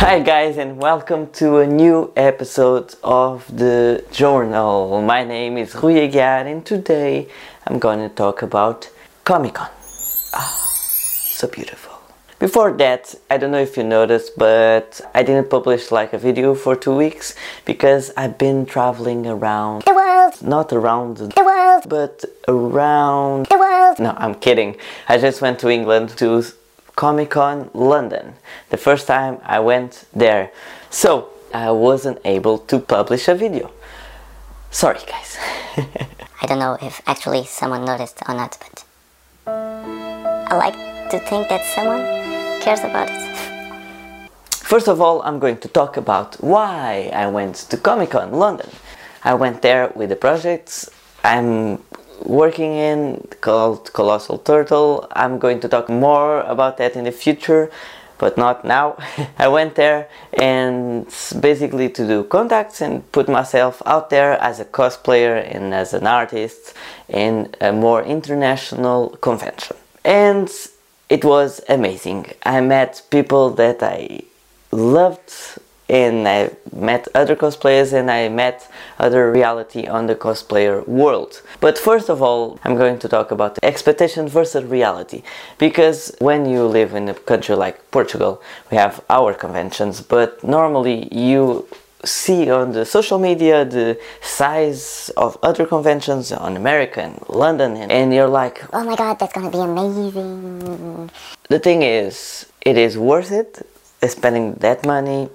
Hi guys and welcome to a new episode of the journal. My name is Rui Aguiar and today I'm going to talk about Comic Con. Ah, so beautiful. Before that, I don't know if you noticed, but I didn't publish like a video for two weeks because I've been traveling around the world, not around the world, but around the world. No, I'm kidding. I just went to England to Comic Con London. The first time I went there. So I wasn't able to publish a video. Sorry, guys. I don't know if actually someone noticed or not, but I like to think that someone cares about it? First of all, I'm going to talk about why I went to Comic Con London. I went there with the projects I'm working in called Colossal Turtle. I'm going to talk more about that in the future, but not now. I went there and basically to do contacts and put myself out there as a cosplayer and as an artist in a more international convention. And it was amazing. I met people that I loved and I met other cosplayers and I met other reality on the cosplayer world. But first of all, I'm going to talk about expectation versus reality because when you live in a country like Portugal, we have our conventions, but normally you see on the social media the size of other conventions on America and London and, and you're like oh my god that's gonna be amazing the thing is it is worth it spending that money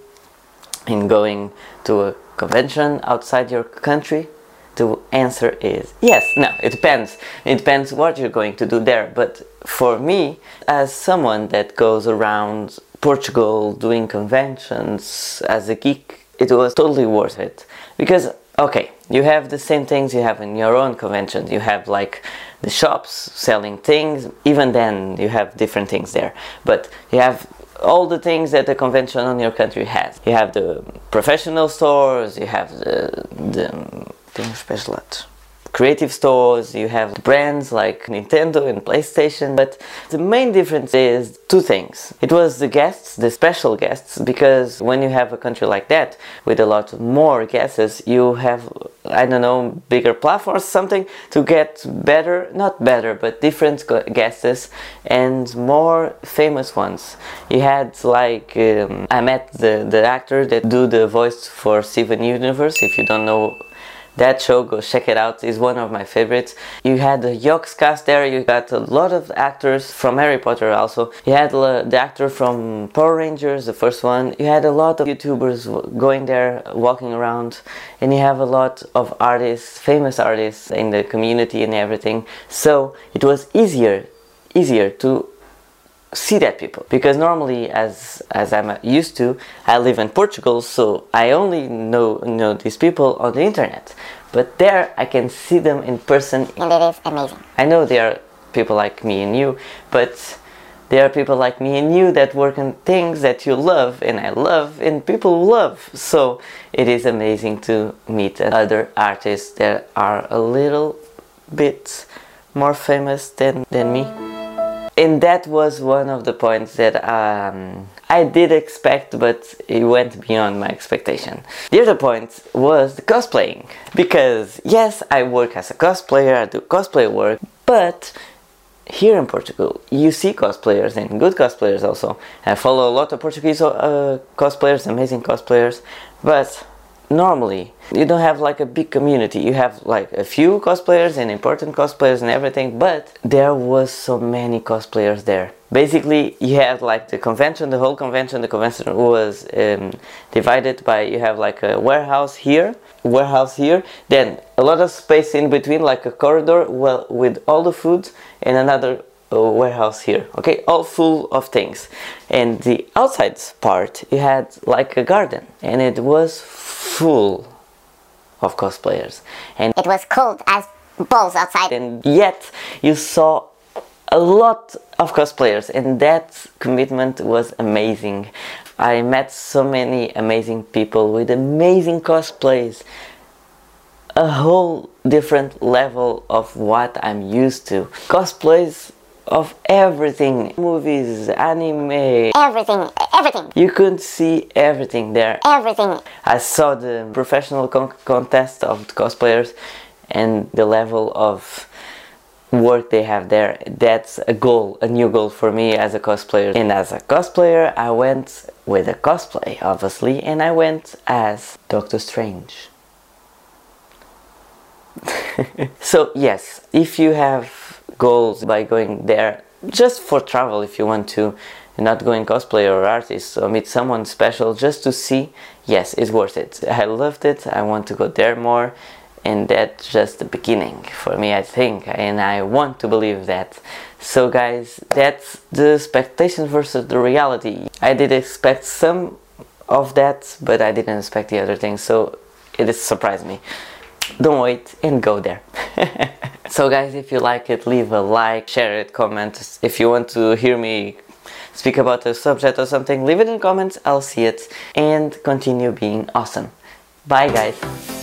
in going to a convention outside your country the answer is yes. No it depends. It depends what you're going to do there. But for me as someone that goes around portugal doing conventions as a geek it was totally worth it. Because okay you have the same things you have in your own convention. you have like the shops selling things. Even then you have different things there. But you have all the things that the convention on your country has. You have the professional stores you have the the special creative stores, you have brands like Nintendo and PlayStation, but the main difference is two things. It was the guests, the special guests, because when you have a country like that with a lot more guests, you have, I don't know, bigger platforms, something to get better, not better, but different guests and more famous ones. You had like, um, I met the, the actor that do the voice for Steven Universe, if you don't know that show go check it out is one of my favorites. You had the Yogscast there you got a lot of actors from Harry Potter also. You had the actor from Power Rangers the first one. You had a lot of youtubers going there walking around and you have a lot of artists famous artists in the community and everything. So it was easier easier to see that people. Because normally as as I'm used to I live in Portugal so I only know know these people on the internet. But there I can see them in person. And it is amazing. I know they are people like me and you but there are people like me and you that work on things that you love and I love and people love. So it is amazing to meet other artists that are a little bit more famous than, than me and that was one of the points that um, I did expect, but it went beyond my expectation. The other point was the cosplaying, because yes, I work as a cosplayer, I do cosplay work, but here in Portugal, you see cosplayers and good cosplayers also. I follow a lot of Portuguese uh, cosplayers, amazing cosplayers, but normally. You don't have like a big community. You have like a few cosplayers and important cosplayers and everything but there was so many cosplayers there. Basically you had like the convention the whole convention. The convention was um, divided by you have like a warehouse here warehouse here. Then a lot of space in between like a corridor well with all the food and another warehouse here okay? All full of things. And the outside part you had like a garden. And it was full of cosplayers. And it was cold as balls outside. and yet you saw a lot of cosplayers and that commitment was amazing. I met so many amazing people with amazing cosplays a whole different level of what i'm used to. Cosplays of everything movies, anime, Everything, everything, you could see everything there. everything. I saw the professional con- contest of the cosplayers and the level of work they have there. That's a goal, a new goal for me as a cosplayer. And as a cosplayer, I went with a cosplay, obviously, and I went as Doctor Strange. so, yes, if you have goals by going there, just for travel, if you want to, not going cosplayer or artist or meet someone special just to see, yes, it's worth it. I loved it. I want to go there more, and that's just the beginning for me, I think, and I want to believe that. So, guys, that's the expectation versus the reality. I did expect some of that, but I didn't expect the other things, so it surprised me don't wait and go there. so guys, if you like it, leave a like, share it, comment. If you want to hear me speak about a subject or something, leave it in comments, I'll see it. And continue being awesome. Bye guys.